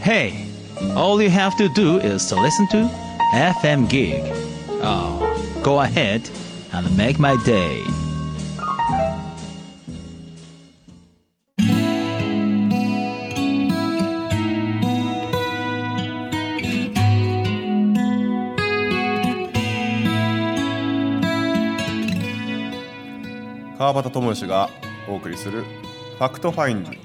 Hey, all you have to do is to listen to FM Gig. Oh, go ahead and make my day. 川端智義がお送りする「ファクトファインディ」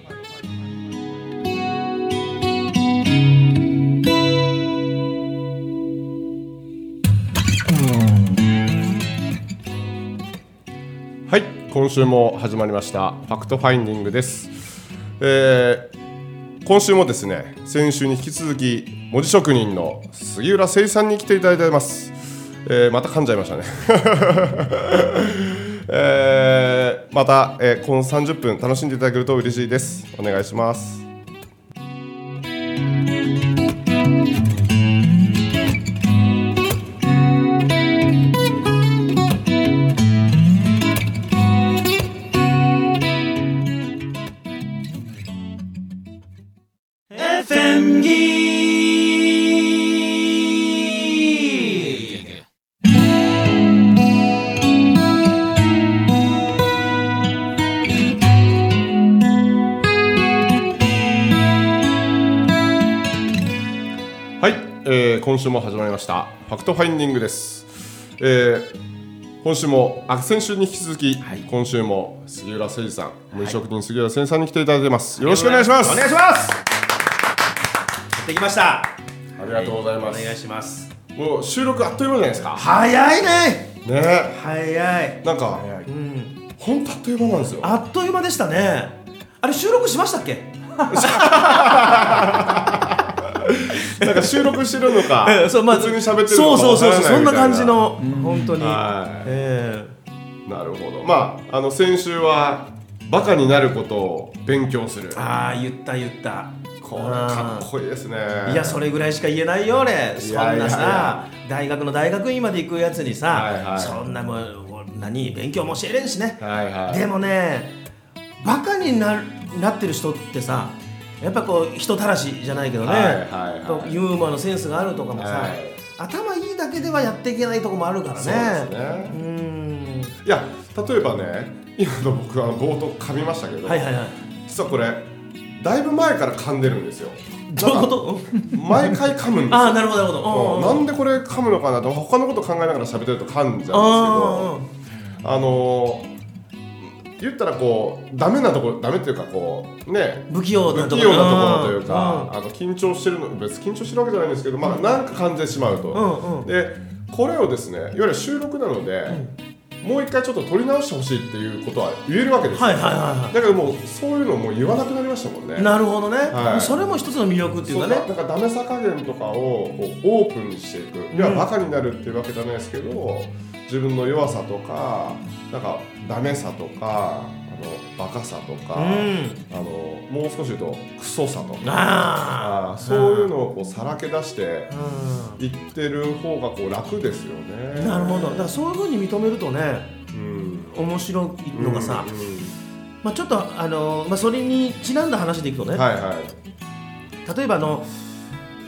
今週も始まりました「ファクトファインディング」です、えー今週もですね先週に引き続き文字職人の杉浦誠さんに来ていただいてます、えーまた噛んじゃいましたね。えーまた、えーこの30分楽しんでいただけると嬉しいです。お願いします。した。ファクトファインディングです、えー今週もあ先週に引き続き、今週も杉浦誠二さん文字職人杉浦誠二さんに来ていただいてます。よろしくお願いします。お願いします。やってきました。ありがとうございます、お願いします。もう収録あっという間じゃないですか。早いね。ね。早い。なんか、ほん。とあっという間なんですよ。あっという間でしたね。あれ収録しましたっけ？なんか収録してるのか そうまあ普通に喋ってるのかそうそうそうそうそんな感じのの本当に。はい。えなるほど。まああの先週はバカになることを勉強する。えああ言った言った。これかっこいいですね。いやそれぐらいしか言えないよ俺。そんないさ大学の大学院まで行くやつにさ、はいはい。そんなもう何勉強も教えれんしね、はいはいでもねバカにななってる人ってさやっぱこう人たらしじゃないけどね、はいはいはい。ユーモアのセンスがあるとかもさ、はい。頭いいだけではやっていけないとこもあるからね。そうですね。ん。いや例えばね今の僕は冒頭噛みましたけど、はいはいはい。実はこれだいぶ前から噛んでるんですよ。どういうこと？毎回噛むんですよ。ああなるほどなるほど。うん。なんでこれ噛むのかなと他のこと考えながら喋ってると噛んじゃうんですけあどあのー言ったらこうダメなところダメっていうかこうね不器用な不ところというか、うん。あの緊張してるの別に緊張してるわけじゃないんですけど、まあ、なんか感じてしまうと、でこれをですねいわゆる収録なので、もう一回ちょっと撮り直してほしいっていうことは言えるわけですよ、はいはいはいはだけどもうそういうのもう言わなくなりましたもんね。いなるほどね、はい。それも一つの魅力っていうかね。そうなんかダメさ加減とかをこうオープンにしていく。いや、うん。バカになるっていうわけじゃないですけど自分の弱さとかなんかダメさとかあのバカさとか、うん。あのもう少し言うとクソさとかあそういうのをこうさらけ出してあ、言ってる方がこう楽ですよね。なるほど。だからそういうふうに認めるとねうん。面白いのがさ、うんうん。まあ、ちょっとあの、まあ、それにちなんだ話でいくとね、はいはい。例えばあの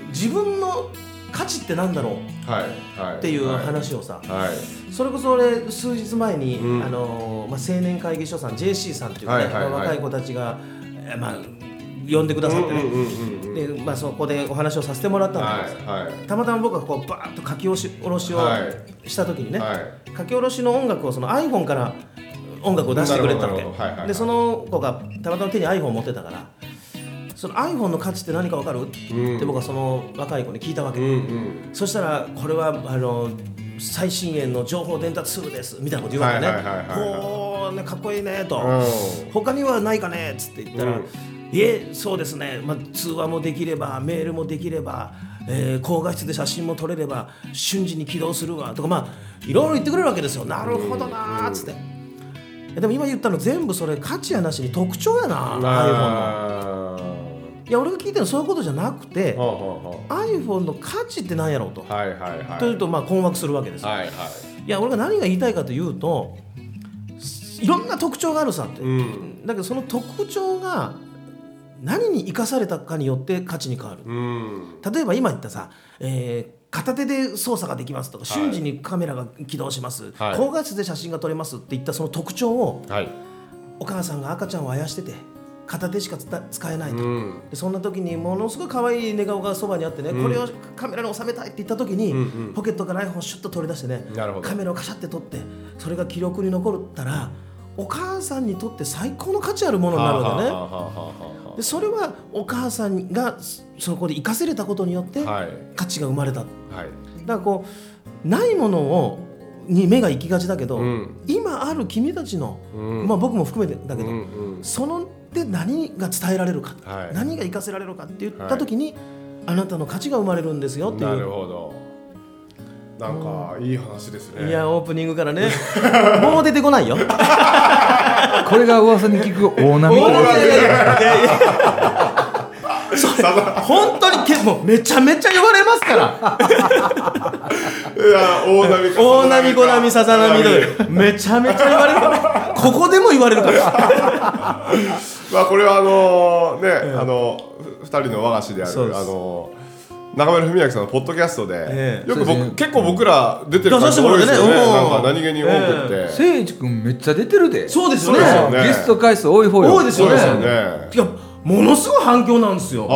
自分の価値ってなんだろう？はいはい。っていうはい話をさ、はい。それこそ俺数日前に、うん。あのまあ、青年会議所さん JC さんっていうね、はいはいはい。若い子たちが、えーまあ、呼んでくださってね、でまあ、そこでお話をさせてもらったんだけど、はいはい。たまたま僕がこうバーッと書き下ろしをはい。した時にね、はい。書き下ろしの音楽をその iPhone から音楽を出してくれてたわけはいはいはいでその子がたまたま手に iPhone 持ってたからその iPhone の価値って何か分かる、うん。って僕はその若い子に聞いたわけ、うんうん。そしたらこれはあの最新鋭の情報伝達ツールです。みたいなこと言うわけね。はいはいはいはいはい。ほうねかっこいいねと、うん。他にはないかねっつって言ったら、うん。いえそうですね、まあ、通話もできればメールもできれば、えー高画質で写真も撮れれば瞬時に起動するわ。とかまあいろいろ言ってくれるわけですよ。なるほどなーっつって、でも今言ったの全部それ価値やなしに特徴やな iPhone の。あいや俺が聞いてるのそういうことじゃなくてーはあは iPhone の価値って何やろうと、あはあはいはいはい。というとまあ困惑するわけですよ、はいはい。いや俺が何が言いたいかというといろんな特徴があるさって、うん。だけどその特徴が何に生かされたかによって価値に変わる、うん。例えば今言ったさ、えー片手で操作ができますとか瞬時にカメラが起動します、はい。高画質で写真が撮れますっていったその特徴をはい。お母さんが赤ちゃんをあやしてて片手しか使えないと、うん。でそんな時にものすごい可愛い寝顔がそばにあってね、これをカメラに収めたいって言った時に、ポケットから iPhone をシュッと取り出してねカメラをカシャって撮ってそれが記録に残ったらお母さんにとって最高の価値あるものになるわけね。はあはあはあはあはでそれはお母さんがそこで生かせれたことによって価値が生まれた、だかはいらこうないものをに目が行きがちだけど、うん。今ある君たちの、うん。まあ、僕も含めてだけど、うんうん。そので何が伝えられるか、はい。何が生かせられるかって言った時に、あなたの価値が生まれるんですよってないるう。ほど。なんかいい話ですね。いやオープニングからね。もう出てこないよ。これが噂に聞く大波というい。やいやいや。いやそれ本当にけもうめちゃめちゃ言われますから。いや大波か。大波小波さざ波とめちゃめちゃ言われる。からここでも言われるからまあこれはあのね、あのふ二人の和菓子であるあの中村文明さんのポッドキャストで、ええ。よく僕、結構僕ら出てる感じ多いですよね。なんか何気に多くって、え聖一君めっちゃ出てるで。そうですよね。ゲスト回数多い方よ。多いですよね。いやものすごい反響なんですよ。うん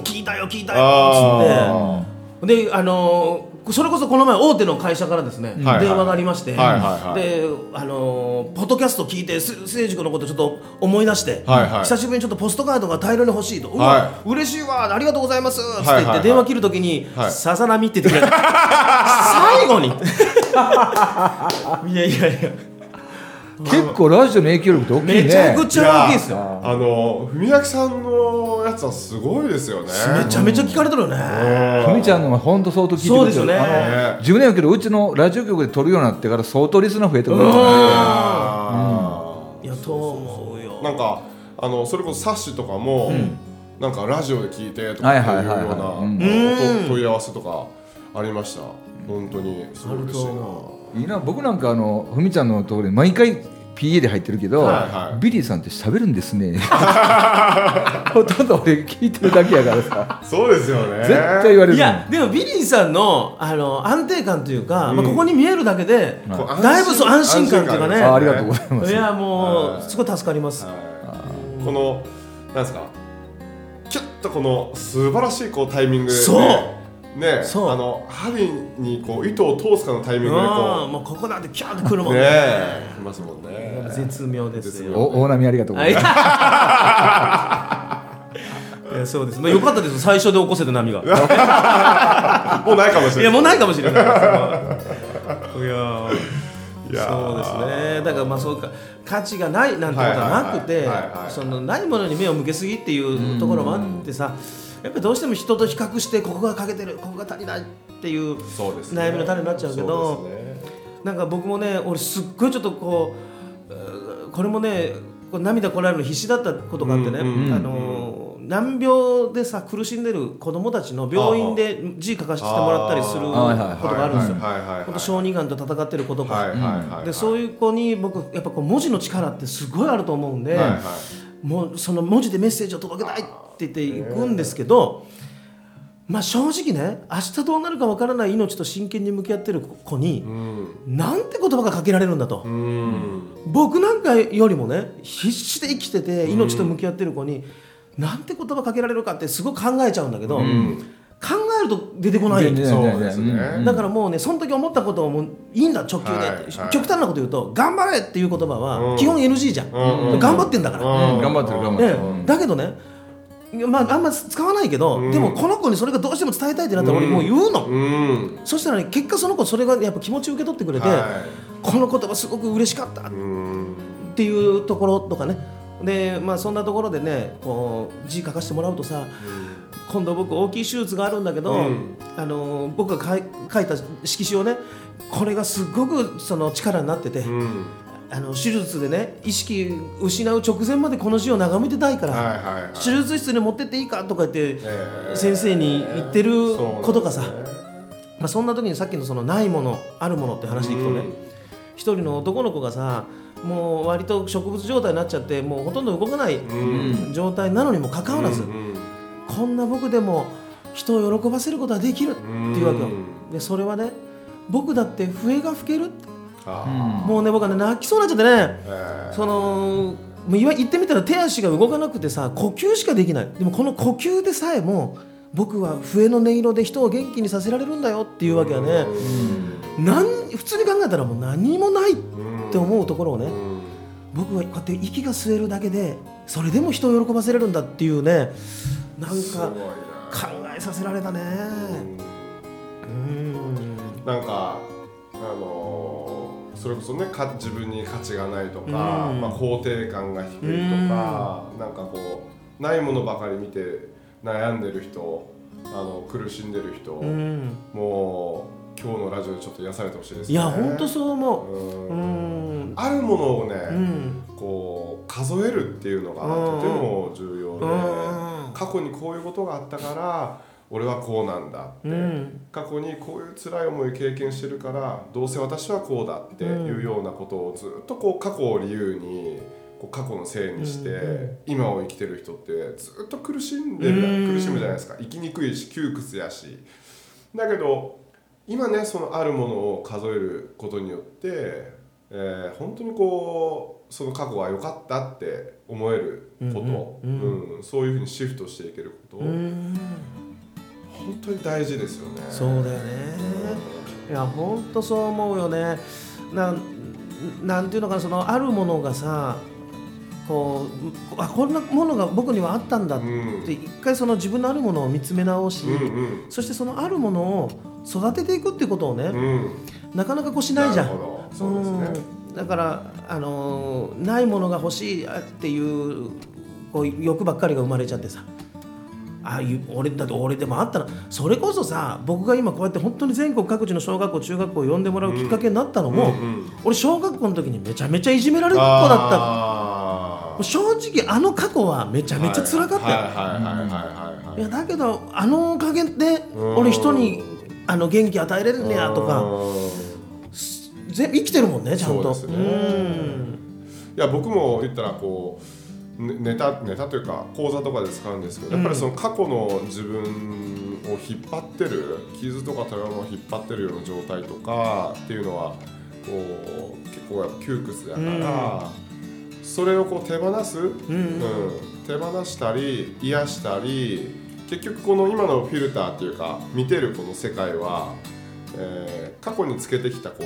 聞いたよ聞いたよ。あっつって。であのーそれこそこの前大手の会社からですね、電話がありまして、であのーポッドキャスト聞いてす誠司君のことちょっと思い出して、久しぶりにちょっとポストカードが大量に欲しいと、うわは嬉しいわありがとうございますって言って、電話切るときに、はい。さざ波って言ってくれた。最後に。いやいやいや結構ラジオの影響力って大きいね。めちゃくちゃ大きいですよ。やあの文明さんのやつはすごいですよね。めちゃめちゃ聞かれてるよね、ふみちゃんのは本当相当聞いてるそうですよね。あのね自分で言うけどうちのラジオ局で撮るようになってから相当リスナー増えてくる。からねあいやと思うよ。ーなんかあのそれこそ冊子とかも、なんかラジオで聞いてとかはいっていうようはいはいはいな問い合わせとかありました。本当に。すごい嬉しいないいな僕なんかあのふみちゃんのところに毎回 PA で入ってるけど、はいはい。ビリーさんって喋るんですね。ほとんど俺聞いてるだけやからさ。そうですよね。絶対言われるいやでもビリーさんのあの安定感というか、まあ、ここに見えるだけで、こうだいぶそう安心感っていうかね。あありがとうございます。いやもはい。うすごい助かります、はい。このなんですか？キュッとこの素晴らしいこうタイミングでそうねそう。あの針にこう糸を通すかのタイミングでう。んこもうここだってキャーってくるもうんね。ねえいますもんね。絶妙ですよ。お大波ありがとうございます。いやそうです、まあ、よかったです最初で起こせた波が。もうないかもしれない。いやもうないかもしれない。いやいやそうですね。だからまあそうか。価値がないなんてことはなくてそのないものに目を向けすぎっていうところもあってさやっぱりどうしても人と比較してここが欠けてるここが足りないっていう悩みの種になっちゃうけどなんか僕もね俺すっごいちょっとこうこれもねこう涙こらえるの必死だったことがあってね、うんうんうんあのー難病でさ苦しんでる子供たちの病院で字書かせてもらったりすることがあるんですよ。小児がんと戦ってる子とか、はいはいはい。でそういう子に僕やっぱこう文字の力ってすごいあると思うんで、はいはいもうその文字でメッセージを届けたいって言っていくんですけど、まあ正直ね明日どうなるかわからない命と真剣に向き合ってる子に、うん。なんて言葉がかけられるんだと、うん。僕なんかよりもね必死で生きてて命と向き合ってる子に、なんて言葉かけられるかってすごく考えちゃうんだけど、考えると出てこないんですよ全然そうですね。だからもうねその時思ったことをもういいんだ。直球で、はいはい。極端なこと言うと頑張れっていう言葉うん。は基本 NG じゃん、うん頑張ってんだから、うん頑張ってる頑張ってる、ねだけどねまあ、あんま使わないけど、うん。でもこの子にそれがどうしても伝えたいってなったら俺もう言うの、うん。そしたらね結果その子それがやっぱ気持ち受け取ってくれて、はこの言葉すごく嬉しかったっていうところとかね。でまあそんなところでねこう字書かせてもらうとさ、今度僕大きい手術があるんだけど、うん。あの僕が書いた色紙をねこれがすごくその力になってて、うん。あの手術でね意識失う直前までこの字を眺めてたいから、はいはいはい。手術室に持ってっていいかとか言って、えー。先生に言ってることがさ、ね。まあ、そんな時にさっきのそのないものあるものって話でいくとね、うん。一人の男の子がさもう割と植物状態になっちゃってもうほとんど動かないうん。状態なのにもかかわらず、うんこんな僕でも人を喜ばせることができるっていうわけよ。うん。でそれはね僕だって笛が吹けるもうね僕はね泣きそうになっちゃってね。そのもう言ってみたら手足が動かなくてさ呼吸しかできない。でもこの呼吸でさえも僕は笛の音色で人を元気にさせられるんだよっていうわけはね。なん普通に考えたらもう何もないって思うところをねうん。僕はこうやって息が吸えるだけでそれでも人を喜ばせれるんだっていうねなんか考えさせられたね。うん。なんかあのーそれこそねか自分に価値がないとか、うん。まあ、肯定感が低いとか、なんかこうないものばかり見て悩んでる人あの苦しんでる人、うん。もう今日のラジオでちょっと癒されてほしいですね。いや本当そう思う。うあるものをね、うん。こう数えるっていうのがうんとても重要で、うん。過去にこういうことがあったから俺はこうなんだって、うん。過去にこういう辛い思い経験してるからどうせ私はこうだっていうようなことをずっとこう過去を理由にこう過去のせいにして、うん今を生きてる人ってずっと苦しんでる、うん。苦しむじゃないですか。生きにくいし窮屈やし。だけど今ねそのあるものを数えることによって、えー本当にこうその過去は良かったって思えること、うんうんうん。そういうふうにシフトしていけること、うん。本当に大事ですよね。そうだよね。いや本当そう思うよね。なんなんていうのかなそのあるものがさこうあこんなものが僕にはあったんだっうん。て一回その自分のあるものを見つめ直し、うんうん。そしてそのあるものを育てていくっていうことをね、うん。なかなかこうしないじゃん。そうですね。うんだから、あのーないものが欲しいっていうこう欲ばっかりが生まれちゃってさ。ああいう俺だって俺でもあったらそれこそさ僕が今こうやって本当に全国各地の小学校中学校を呼んでもらうきっかけになったのも、うんうん俺小学校の時にめちゃめちゃいじめられる子だった正直あの過去はめちゃめちゃ辛かったよ、はいやだけどあのおかげでうん。俺人にあの元気与えれるねやとか。ぜ生きてるもんねちゃんと。いや僕も言ったらこうねネタネタというか講座とかで使うんですけど、やっぱりその過去の自分を引っ張ってる傷とかトラウマを引っ張ってるような状態とかっていうのはこう結構やっぱ窮屈だから、それをこう手放す、うん。手放したり癒したり結局この今のフィルターっていうか見てるこの世界は、えー過去につけてきたこ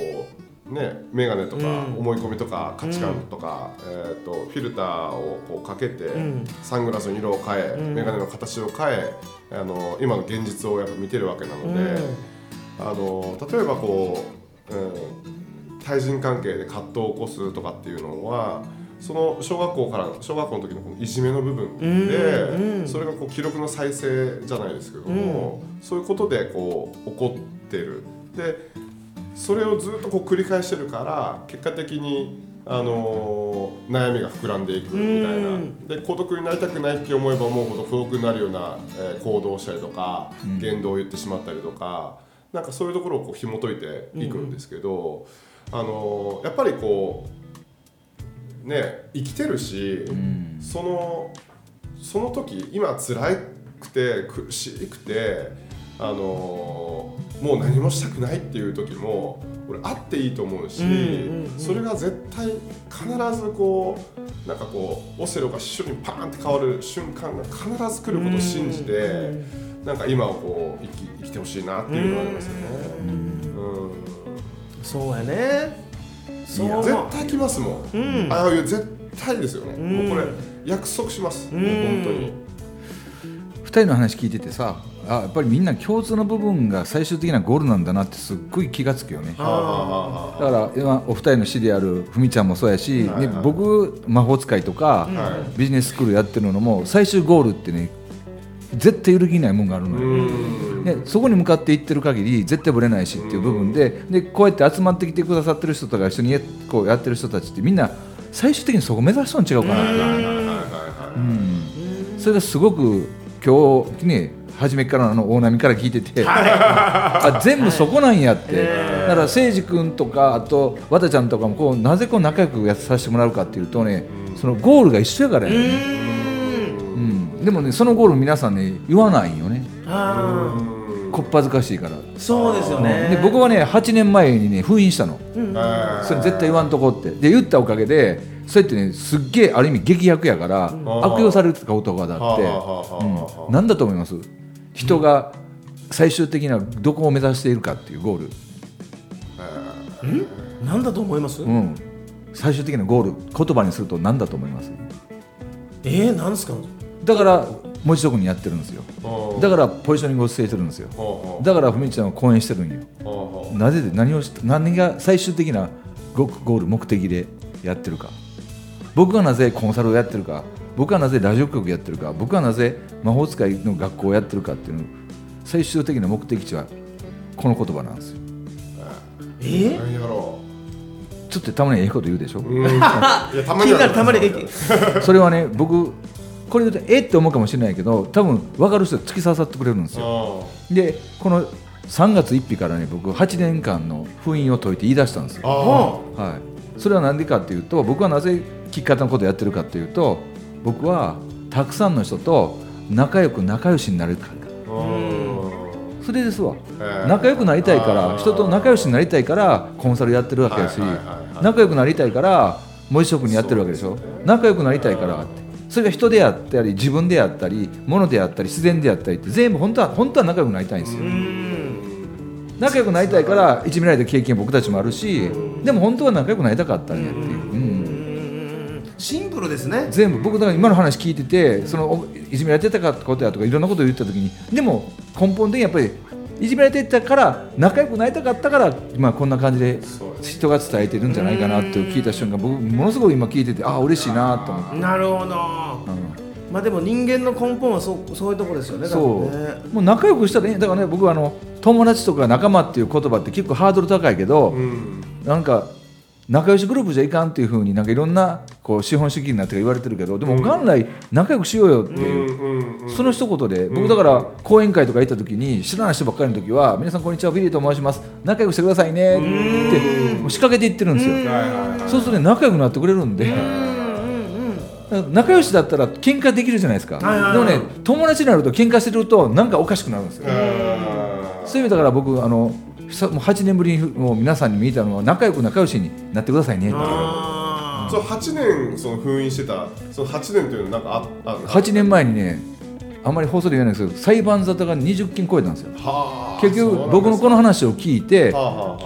うね眼鏡とかうん。思い込みとか価値観とか、えー、とフィルターをこうかけて、ん。サングラスの色を変え、ん。眼鏡の形を変えあの今の現実をやっぱ見てるわけなので、あの例えばこう、うん、対人関係で葛藤を起こすとかっていうのはその小学校から小学校の時のこのいじめの部分で、うんうんそれがこう記録の再生じゃないですけども、そういうことでこう起こってる。でそれをずっとこう繰り返してるから結果的に、あのー悩みが膨らんでいくみたいな、うん。で孤独になりたくないって思えば思うほど孤独になるような、えー行動をしたりとか、言動を言ってしまったりとかなんかそういうところをこう紐解いていくんですけど、あのーやっぱりこうね生きてるし、そのその時今辛くて苦しくて、あのーもう何もしたくないっていう時も俺あっていいと思うし、うんうんうん。それが絶対必ずこうなんかこうオセロが一緒にパーンって変わる瞬間が必ず来ることを信じて、なんか今をこう生き生きてほしいなっていうのがありますよね。うん。そうやねそう。絶対来ますもん、うん。ああいう絶対ですよね、ん。もうこれ約束します、う本当に。2人の話聞いててさあやっぱりみんな共通の部分が最終的なゴールなんだなってすっごい気がつくよね。だから今お二人の師であるふみちゃんもそうやし、ね、僕魔法使いとか、はビジネススクールやってるのも最終ゴールってね絶対揺るぎないもんがあるのよ、うん。ね、そこに向かっていってる限り絶対ぶれないしっていう部分ででこうやって集まってきてくださってる人とか一緒にやこうやってる人たちってみんな最終的にそこ目指しとん違うかな、それがすごく今日ね初めからの大波から聞いてて、あ全部そこなんやって、だから誠司君とかあと和田ちゃんとかもこうなぜこう仲良くやさせてもらうかっていうとね、そのゴールが一緒やからやね、うん、でもねそのゴール皆さんね言わないんよね。あこっぱずかしいから、ーそうですよね。で僕はね8年前にね封印したの。えそれ絶対言わんとこって。で言ったおかげでそうやってねすっげえある意味劇薬やから悪用されてたことがだって、うん、何だと思います？人が最終的などこを目指しているかっていうゴール、なんだと思います、うん、最終的なゴール。言葉にすると何だと思います？えー、なんですか？だから文字職人やってるんですよ。う。んだからポジショニングをしてるんですよ。だからふみちゃんは講演してるんよ。なぜで何をし何が最終的なゴゴール目的でやってるか。僕がなぜコンサルをやってるか。僕はなぜラジオ局やってるか。僕はなぜ魔法使いの学校をやってるかっていうの。最終的な目的地はこの言葉なんですよ。え？ー、何やろちょっとたまにええこと言うでしょ、ううん。いやたまには気になるたまにでそれはね僕これ言うとえって思うかもしれないけど多分分かる人は突き刺さってくれるんですよ。あでこの3月1日からね僕8年間の封印を解いて言い出したんですよ。あはい、それは何でかっていうと僕はなぜ聞き方のことをやってるかっていうと僕はたくさんの人と仲良く仲良しになれるから。うんそれですわ。えー仲良くなりたいから人と仲良しになりたいからコンサルやってるわけだし仲良くなりたいから文字職人やってるわけでしょ。仲良くなりたいからってそれが人であったり自分であったり物であったり自然であったりって全部本当は本当は仲良くなりたいんですよ。仲良くなりたいからいじめられた経験僕たちもあるしでも本当は仲良くなりたかったんやっていう、うん。シンプルですね。全部。僕だから今の話聞いててそのおいじめられてたかことやとかいろんなことを言った時にでも根本的にやっぱりいじめられてたから仲良くなりたかったから今こんな感じで人が伝えてるんじゃないかなって聞いた瞬間僕ものすごく今聞いててああ嬉しいなと思って、なるほど。うん。まあでも人間の根本はそうそういうとこですよねそう。もう仲良くしたらいい。だからね僕はあの友達とか仲間っていう言葉って結構ハードル高いけど、うん。なんか仲良しグループじゃいかんっていうふうになんかいろんなこう資本主義になって言われてるけどでも元来仲良くしようよっていう、その一言で僕だから講演会とか行った時に知らない人ばっかりの時は「皆さんこんにちはビリーと申します。仲良くしてくださいね」って仕掛けていってるんですよ。そうするとね仲良くなってくれるんで。仲良しだったら喧嘩できるじゃないですか。でもね友達になると喧嘩してるとなんかおかしくなるんですよ。うん。そういう意味だから僕あのさもう8年ぶりにもう皆さんに見たのは仲良く仲良しになってくださいねってあそう8年その封印してたその8年というのはなんかああ8年前にねあんまり放送で言えないんですけど裁判沙汰が20件超えたんですよ。はあ結局僕のこの話を聞いて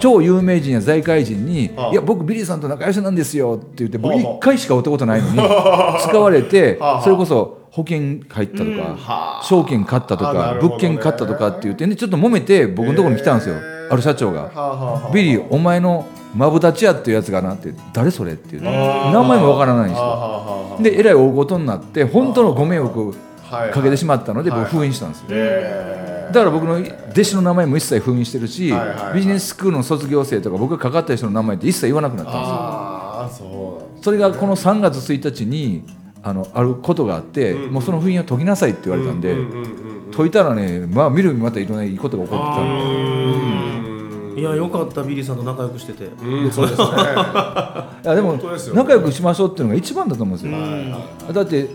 超有名人や財界人にはあ「いや僕ビリーさんと仲良しなんですよ」って言って僕はあはあ。1回しか会ったことないのに 使われてそれこそ保険入ったとはかあ。証券買ったとか物件買ったとかって言ってねちょっと揉めて僕のところに来たんですよある社長がビリーお前のマブダチやっていうやつがなって誰それっていう名前もわからないんですよ。でえらい大事になって本当のご迷惑をはいかけてしまったのではい僕封印したんですよ。え。だから僕の弟子の名前も一切封印してるし、ビジネススクールの卒業生とか僕がかかった人の名前って一切言わなくなったんですよ。それがこの3月1日にあのあることがあって、うんもうその封印を解きなさいって言われたんで、解いたらねまあ見るにまたいろんないいことが起こってたんで。うんいやよかったビリーさんと仲良くしてて。うんそうですね。いやでも仲良くしましょうっていうのが一番だと思うんですよ、だって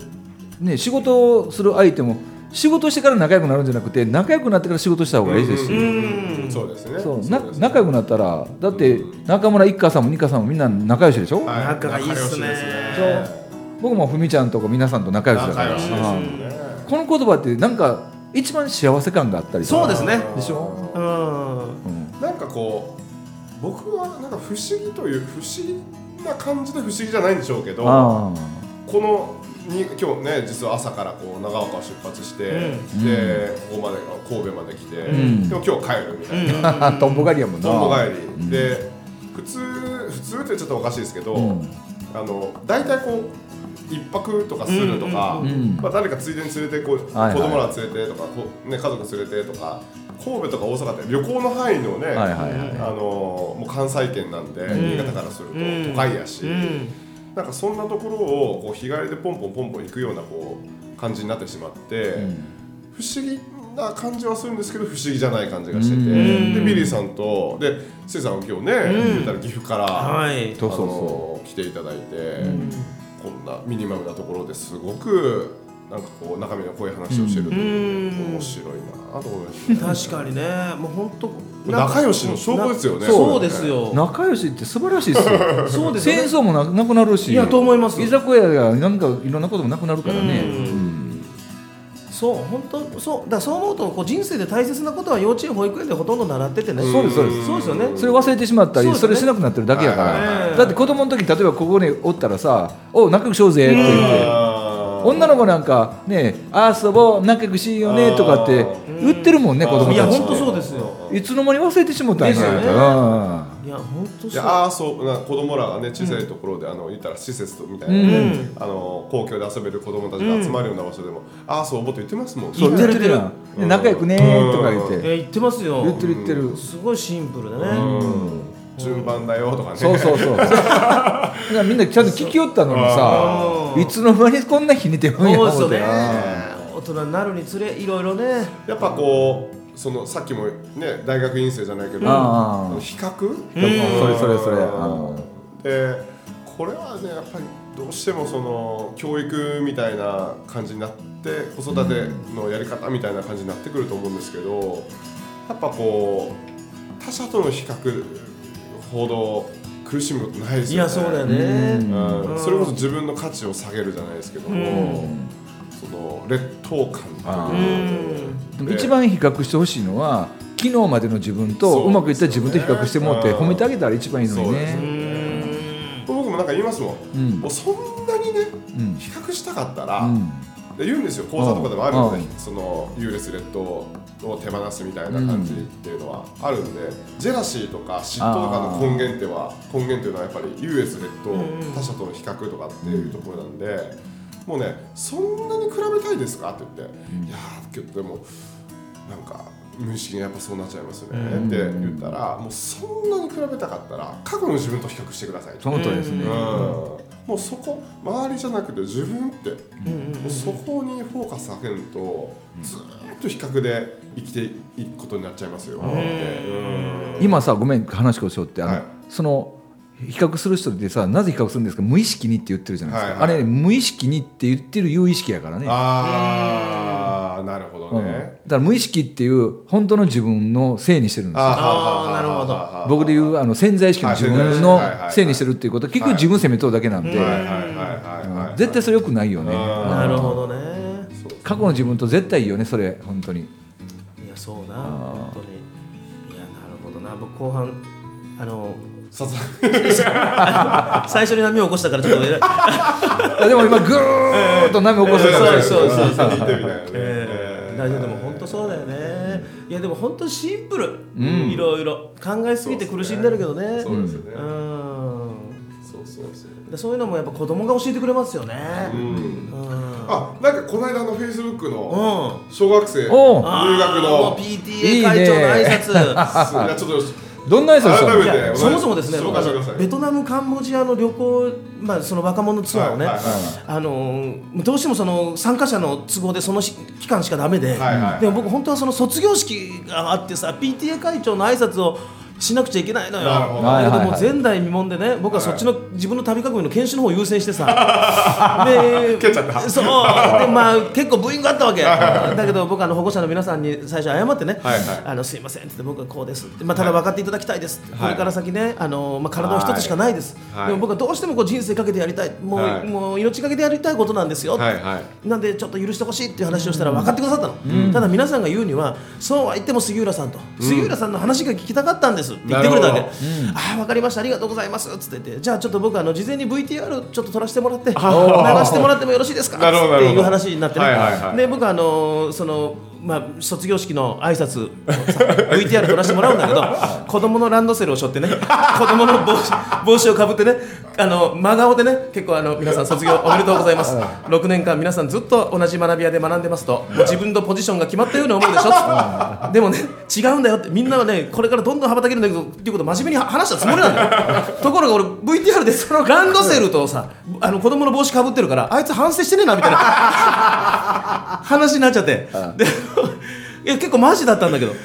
ね仕事をする相手も仕事してから仲良くなるんじゃなくて仲良くなってから仕事した方がいいですし、うん。そうですね。そう仲良くなったらだって中村一家さんも二家さんもみんな仲良しでしょ、はい。仲がいいっすね。僕もふみちゃんとか皆さんと仲良しだからね。この言葉ってなんか一番幸せ感があったりそうですね。でしょ、うん。うんなんかこう僕はなんか不思議という不思議な感じで不思議じゃないんでしょうけどあこのに今日ね実は朝からこう長岡を出発して、うん。でここまで神戸まで来て、ん。でも今日帰るみたいな、あとん ぼ狩りやもんな。とんぼ帰り、うん。で普通普通ってちょっとおかしいですけど、うん。あの大体こう一泊とかするとか、うん。うん。まあ、誰かついでに連れてこう、はいはい。子供ら連れてとかこう、ね、家族連れてとか神戸とか大阪って旅行の範囲のね、はいはいはい。あのもう関西圏なんで、ん。新潟からするとうん。都会やし、うん。なんかそんなところをこう日帰りでポンポンポンポン行くようなこう感じになってしまって、うん。不思議な感じはするんですけど不思議じゃない感じがしてて。でビリーさんとでせいさんは今日ね言ったら岐阜からはい。そうそうそあの来ていただいて、こんなミニマムなところですごくなんかこう中身の濃い話をしてるっていう面白いなと思いました、確かにね。もう本当仲良しの証拠ですよね。そうですよ。う仲良しって素晴らしいですよ。そうですよね。戦争もななくなるし。いやと思います。居酒屋がなんかいろんなこともなくなるからね。うん。そう本当そうだからそう思うとこう人生で大切なことは幼稚園保育園でほとんど習っててね。そうですそうです。そうですよね。それ忘れてしまったりそ,、そうですね。れしなくなってるだけやから、はい。はいはいだって子供の時例えばここにおったらさ「お仲良くしようぜ」って言って女の子なんかね「遊ぼう仲良くしようね」とかって言ってるもんねうん子供たちいや本当そうですよ。いつの間に忘れてしまったんやですよねうんいや本当そう。ああそうな子供らがね小さいところで、あの言ったら施設みたいな、うん。あの公共で遊べる子供たちが集まるような場所でも、ああそう思って言ってますもん。そう。言ってる言ってる。やん。で仲良くねとか言って。言ってますよ。言ってる言ってる。すごいシンプルでね順番だよとかね。そうそうそうみんなちゃんと聞きよったのにさうん。いつの間にこんな日に出るんやそうね。大人になるにつれいろいろね。やっぱこうそのさっきもね大学院生じゃないけど、比較、それそれそれ。うん。でこれはねやっぱりどうしてもその教育みたいな感じになって子育てのやり方みたいな感じになってくると思うんですけどやっぱこう他者との比較ほど苦しむことないですよね。いやそうだよね。うん。それこそ自分の価値を下げるじゃないですけども、その劣等感あとういう一番比較してほしいのは昨日までの自分とうまくいった自分と比較してもらって褒めてあげたら一番いいのにね。うん僕もなんか言いますもん、うん。もうそんなにねうん。比較したかったら、うんで言うんですよ。講座とかでもあるので、うんその優劣劣等を手放すみたいな感じっていうのはあるんで、ジェラシーとか嫉妬とかの根源っては根源っていうのはやっぱり優劣劣等、うん他者との比較とかっていうところなんで、もうねそんなに比べたいですかって言って、いやーけどでもなんか無意識にやっぱそうなっちゃいますよね、うん。って言ったらもうそんなに比べたかったら過去の自分と比較してくださいと。その通りですね。うん。もうそこ周りじゃなくて自分って、もうそこにフォーカス当てるとずーっと比較で生きていくことになっちゃいますよ、今さごめん話をしようってあの、はい。その比較する人ってさなぜ比較するんですか？無意識にって言ってるじゃないですか、はいはい。あれ、無意識にって言ってる有意識やからね。ああなるほどうん。だね、から無意識っていう本当の自分のせいにしてるんですよ。あーなるほど。僕で言うあの潜在意識の自分のせいにしてるっていうこと。は結局自分責めとるだけなんで、はいはいはいはいはい。絶対それ良くないよね。うん。なるほどね。過去の自分と絶対いいよねそれ。本当に。いやそうな。本当に。いやなるほどな。僕後半あの最初に波を起こしたからちょっとでも今ぐーっと波起こすからそうそうそうそう。言ってみたいなね。えー、大丈夫でも本当そうだよね。いやでも本当シンプル、ん。いろいろ。考えすぎて苦しんでるけどね。そうですよね、うん。そうそうそう。でそういうのもやっぱ子供が教えてくれますよね。うん。うん。あなんかこの間のフェイスブックのうん。小学生入学の。PTA 会長の挨拶。いやちょっとどんな挨拶したのそもそもですね僕ベトナムカンボジアの旅行、まあ、その若者ツアーをね、あのーどうしてもその参加者の都合でそのし期間しかダメで、はいはい。でも僕本当はその卒業式があってさ PTA 会長の挨拶をしなくちゃいけないのよ。だけど。もう前代未聞でね僕はそっちの自分の旅革命の研修の方を優先してさ。でそう。でまあ結構ブーイングあったわけ。だけど僕あの保護者の皆さんに最初謝ってね、あのすいませんって言って僕はこうですって、まあ、ただ分かっていただきたいです。これから先ねあの、まあ、体は一つしかないです、はい。でも僕はどうしてもこう人生かけてやりたい。もう,、はい。もう命かけてやりたいことなんですよ、なんでちょっと許してほしいっていう話をしたら分かってくださったの、ただ皆さんが言うにはそうは言っても杉浦さんと、杉浦さんの話が聞きたかったんですって言ってくれたわけ、なるああ分かりました。ありがとうございます。っつってて。じゃあちょっと僕あの事前に VTR ちょっと撮らせてもらって。流してもらってもよろしいですか？っていう話になってね、はいはいはい。で僕あのそのまあ、卒業式の挨拶 VTR 撮らせてもらうんだけど子供のランドセルを背負ってね子供の帽子帽子をかぶってねあの真顔でね結構あの皆さん卒業おめでとうございます。6年間皆さんずっと同じ学び屋で学んでますと自分のポジションが決まったように思うでしょでもね違うんだよってみんなはねこれからどんどん羽ばたけるんだけどっていうことを真面目に話したつもりなんだよ。ところが俺 VTR でそのランドセルとさあの子供の帽子かぶってるからあいつ反省してねえなみたいな。話になっちゃって。でいや結構マジだったんだけど。で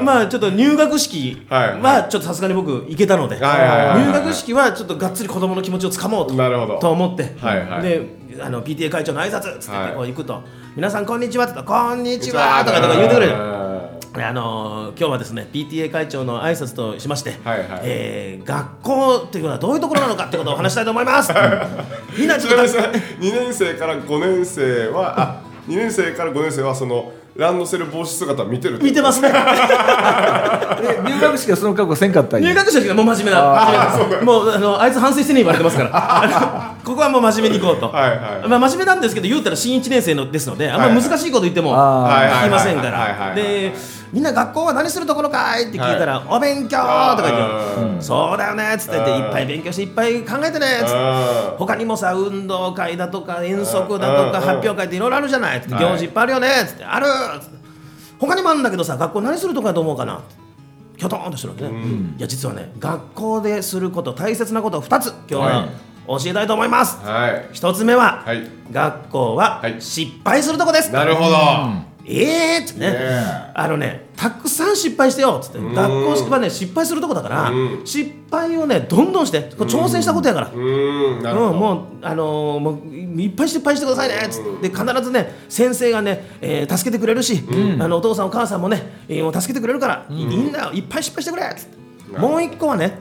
まあちょっと入学式はちょっとさすがに僕行けたので。入学式はちょっとがっつり子供の気持ちをつかもうと。なるほど。と思って。はいはい。であの PTA 会長の挨拶っつってはい。こう行くと「皆さんこんにちは」って言ったら「こんにちは」とかとか言ってくれる。はあのー今日はですね PTA 会長の挨拶としまして、はいはい。えー学校っていうのはどういうところなのかってことをお話したいと思います。みんなちょっとちなみにさ2年生から5年生はあ2年生から5年生はそのランドセル帽子姿見てる見てますね。え入学式はその格好せんかったんや？入学式はもう真面目なもうあのあいつ反省してね言われてますから。ここはもう真面目に行こうと、はいはい。まあ、真面目なんですけど言うたら新1年生のですのであんまり難しいこと言っても聞きませんかはいはいはいはいらでみんな学校は何するところかいって聞いたら、お勉強とか言ってそうだよねっつって言ってうんいっぱい勉強していっぱい考えてねっつってあ他にもさ運動会だとか遠足だとかうん発表会っていろいろあるじゃないっつってはい。行事いっぱいあるよねっつってあるっつって。他にもあるんだけどさ学校何するとこやと思うかな？キョトンとしてるわけね、いや実はね学校ですること大切なことを2つ今日は教えたいと思います、はい。1つ目は、はい。学校ははい。失敗するとこです、なるほど、えーっつってね。あのねたくさん失敗してよっつって。学校はね失敗するとこだからうん。失敗をねどんどんして挑戦したことやから。うーん。もう、あのーもういっぱい失敗してくださいねっつって。で必ずね先生がね、えー助けてくれるし、あのお父さんお母さんもね、えーもう助けてくれるから、いいんだよいっぱい失敗してくれっつって。もう一個はね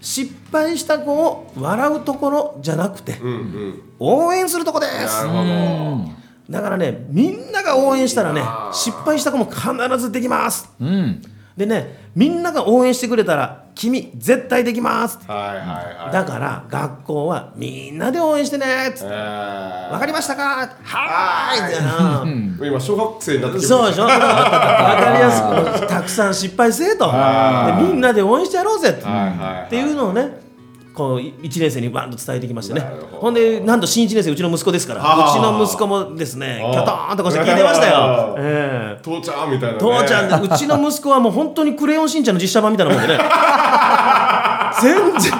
失敗した子を笑うところじゃなくて、うんうん。応援するとこです。なるほどだからねみんなが応援したらね失敗した子も必ずできます。うん。でねみんなが応援してくれたら君絶対できますはいはいはい。だから学校はみんなで応援してねっつって。えわかりましたか？はーい。じゃあー今小学生になってそうでしょわかりやすくたくさん失敗せえと。みんなで応援してやろうぜって。はいはいはい。っていうのをねこう1年生にバンと伝えてきましてね。ほんでなんと新1年生うちの息子ですから。はあ。うちの息子もですねキョトーンとこうして聞いてましたよ。ええ。父ちゃんみたいな、ね、父ちゃんでうちの息子はもう本当にクレヨンしんちゃんの実写版みたいなもんでね。全然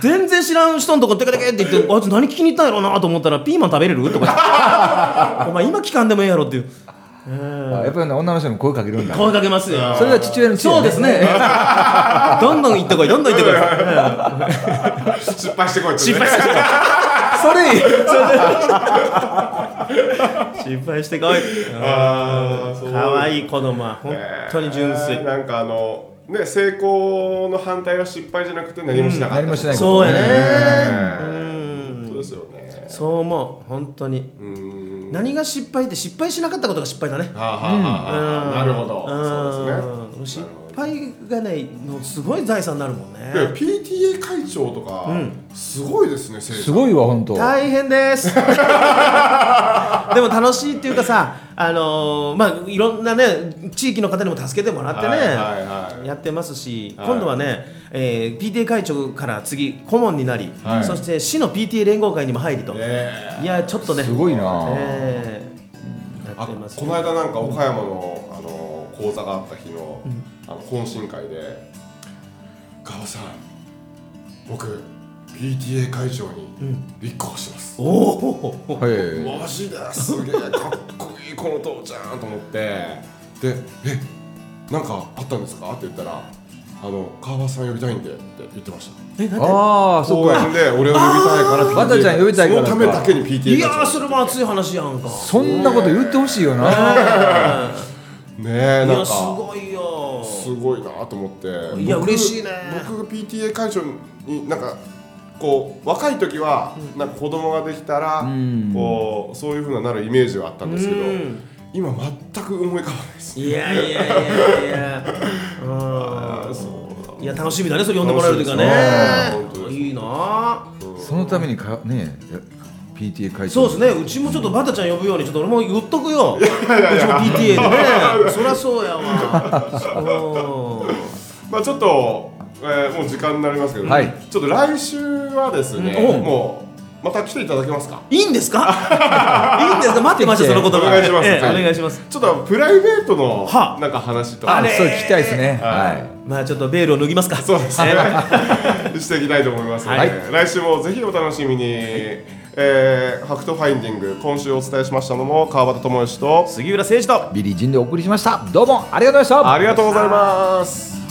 全然知らん人のとこテケテケって言ってあいつ何聞きに行ったんやろうなと思ったらピーマン食べれるとか お前今聞かんでもええやろっていう。あやっぱりね女の人にも声かけるんだ声かけますよ。それが父親の知恵そうですね。どんどん行ってこいどんどん行ってこい。失敗してこい失敗してこい。それいい。失敗してこい。可愛い子供は本当に純粋。えーなんかあのね成功の反対は失敗じゃなくて何もしなかった、何もしないそうやね。ねうん。そうですよね。そう思う。本当に。うーん何が失敗って失敗しなかったことが失敗だね。なるほど。そうですね。うん失敗がねのすごい財産になるもんでね PTA 会長とか、すごいですねすごいわ本当。大変です。でも楽しいっていうかさあのーまあいろんなね地域の方にも助けてもらってね、はいはいはい。やってますし、はい。今度はね、えー PTA 会長から次顧問になり、はい。そして市の PTA 連合会にも入りと、え。いやちょっとね。すごいな。え。ーやあってますこの間なんか岡山のあの講座があった日の,、あの懇親会で「川さん僕 PTA 会長に立候補します」おお。はい。マジですげえかっこいいこの父ちゃんと思って。で「えなんかあったんですか?」って言ったら「あの川端さん呼びたいんで」って言ってました。えなんで？ああそっか。で俺を呼びたいからバタちゃん呼びたいからそのた。めだけに PTA いやそれも熱い話やんか。そんなこと言ってほしいよな。長ねえなんかすごいなと思って。いや僕嬉しいね。僕が PTA 会長になんかこう若い時はなんか子供ができたらん。こうそういうふうななるイメージはあったんですけどうん。今全く思い浮かばないですいやいやいやいや。う。んいや楽しみだねそれ呼んでもらえるというかねいいな。そのためにかね PTA 会長そうですね。うちもちょっとバタちゃん呼ぶようにちょっと俺も言っとくよ。うちも PTA でね。そりゃそうやわ。う。んまあちょっと、えーもう時間になりますけど、はい。ちょっと来週はですね、うん。もうまた来ていただけますか？いいんですか？いいんですか？待ってました その言葉。お願いします。ええはい。お願いします。ちょっとプライベートのはなんか話とか、あれそう聞きたいですね。はい。はい。まあちょっとベールを脱ぎますか。そうですね。していきたいと思いますので、はい。来週もぜひお楽しみに、ええー、ファクトファインディング今週お伝えしましたのも川端知義と杉浦誠司とビリー・ジンでお送りしました。どうもありがとうございました。ありがとうございます